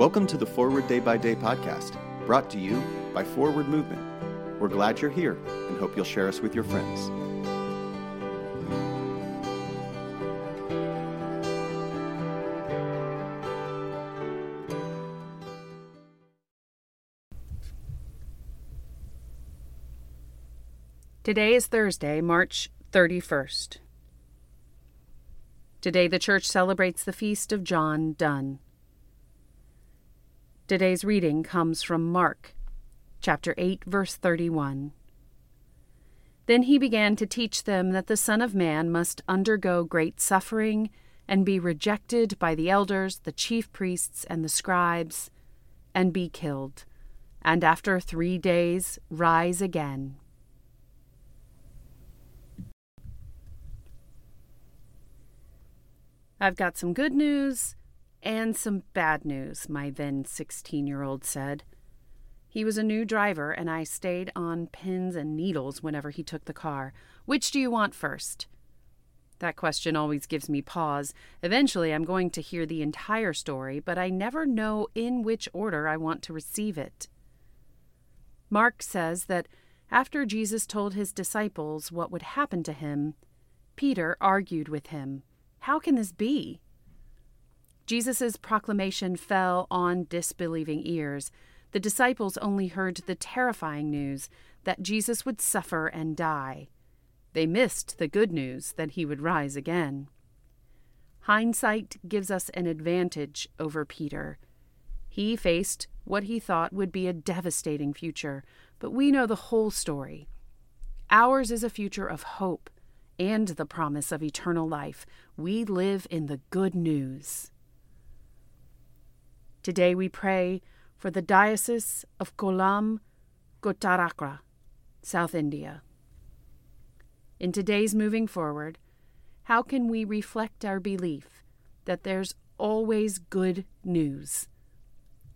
Welcome to the Forward Day by Day podcast, brought to you by Forward Movement. We're glad you're here and hope you'll share us with your friends. Today is Thursday, March 31st. Today the church celebrates the feast of John Donne. Today's reading comes from Mark, chapter 8, verse 31. Then he began to teach them that the Son of Man must undergo great suffering and be rejected by the elders, the chief priests, and the scribes, and be killed, and after three days rise again. I've got some good news and some bad news, my then 16 year old said. He was a new driver, and I stayed on pins and needles whenever he took the car. Which do you want first? That question always gives me pause. Eventually, I'm going to hear the entire story, but I never know in which order I want to receive it. Mark says that after Jesus told his disciples what would happen to him, Peter argued with him. How can this be? Jesus' proclamation fell on disbelieving ears. The disciples only heard the terrifying news that Jesus would suffer and die. They missed the good news that he would rise again. Hindsight gives us an advantage over Peter. He faced what he thought would be a devastating future, but we know the whole story. Ours is a future of hope and the promise of eternal life. We live in the good news. Today we pray for the Diocese of Kollam Kottarakkara, South India. In today's moving forward, how can we reflect our belief that there's always good news,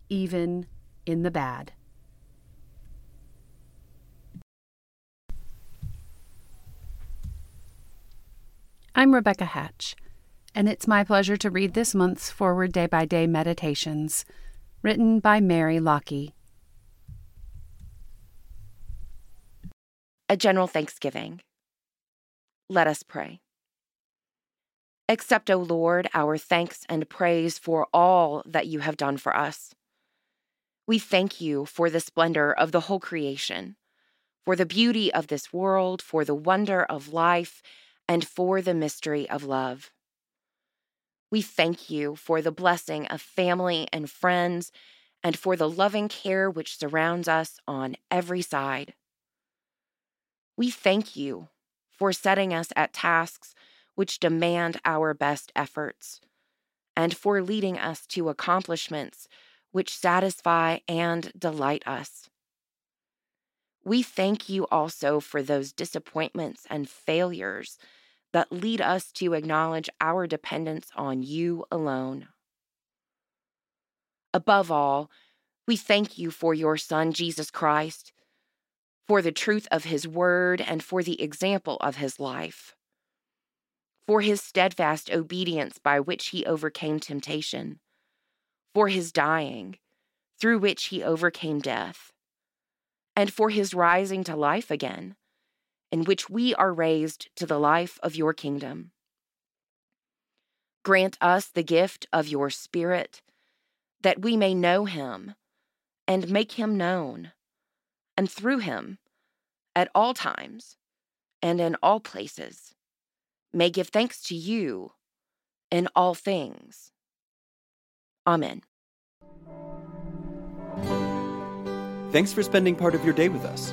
even in the bad? I'm Rebecca Hatch, and it's my pleasure to read this month's Forward Day by Day Meditations, written by Mary Lockie. A general thanksgiving. Let us pray. Accept, O Lord, our thanks and praise for all that you have done for us. We thank you for the splendor of the whole creation, for the beauty of this world, for the wonder of life and for the mystery of love. We thank you for the blessing of family and friends and for the loving care which surrounds us on every side. We thank you for setting us at tasks which demand our best efforts and for leading us to accomplishments which satisfy and delight us. We thank you also for those disappointments and failures that lead us to acknowledge our dependence on you alone. Above all, we thank you for your Son, Jesus Christ, for the truth of his word and for the example of his life, for his steadfast obedience by which he overcame temptation, for his dying, through which he overcame death and for his rising to life again, in which we are raised to the life of your kingdom. Grant us the gift of your Spirit, that we may know him and make him known, and through him, at all times and in all places, may give thanks to you in all things. Amen. Thanks for spending part of your day with us.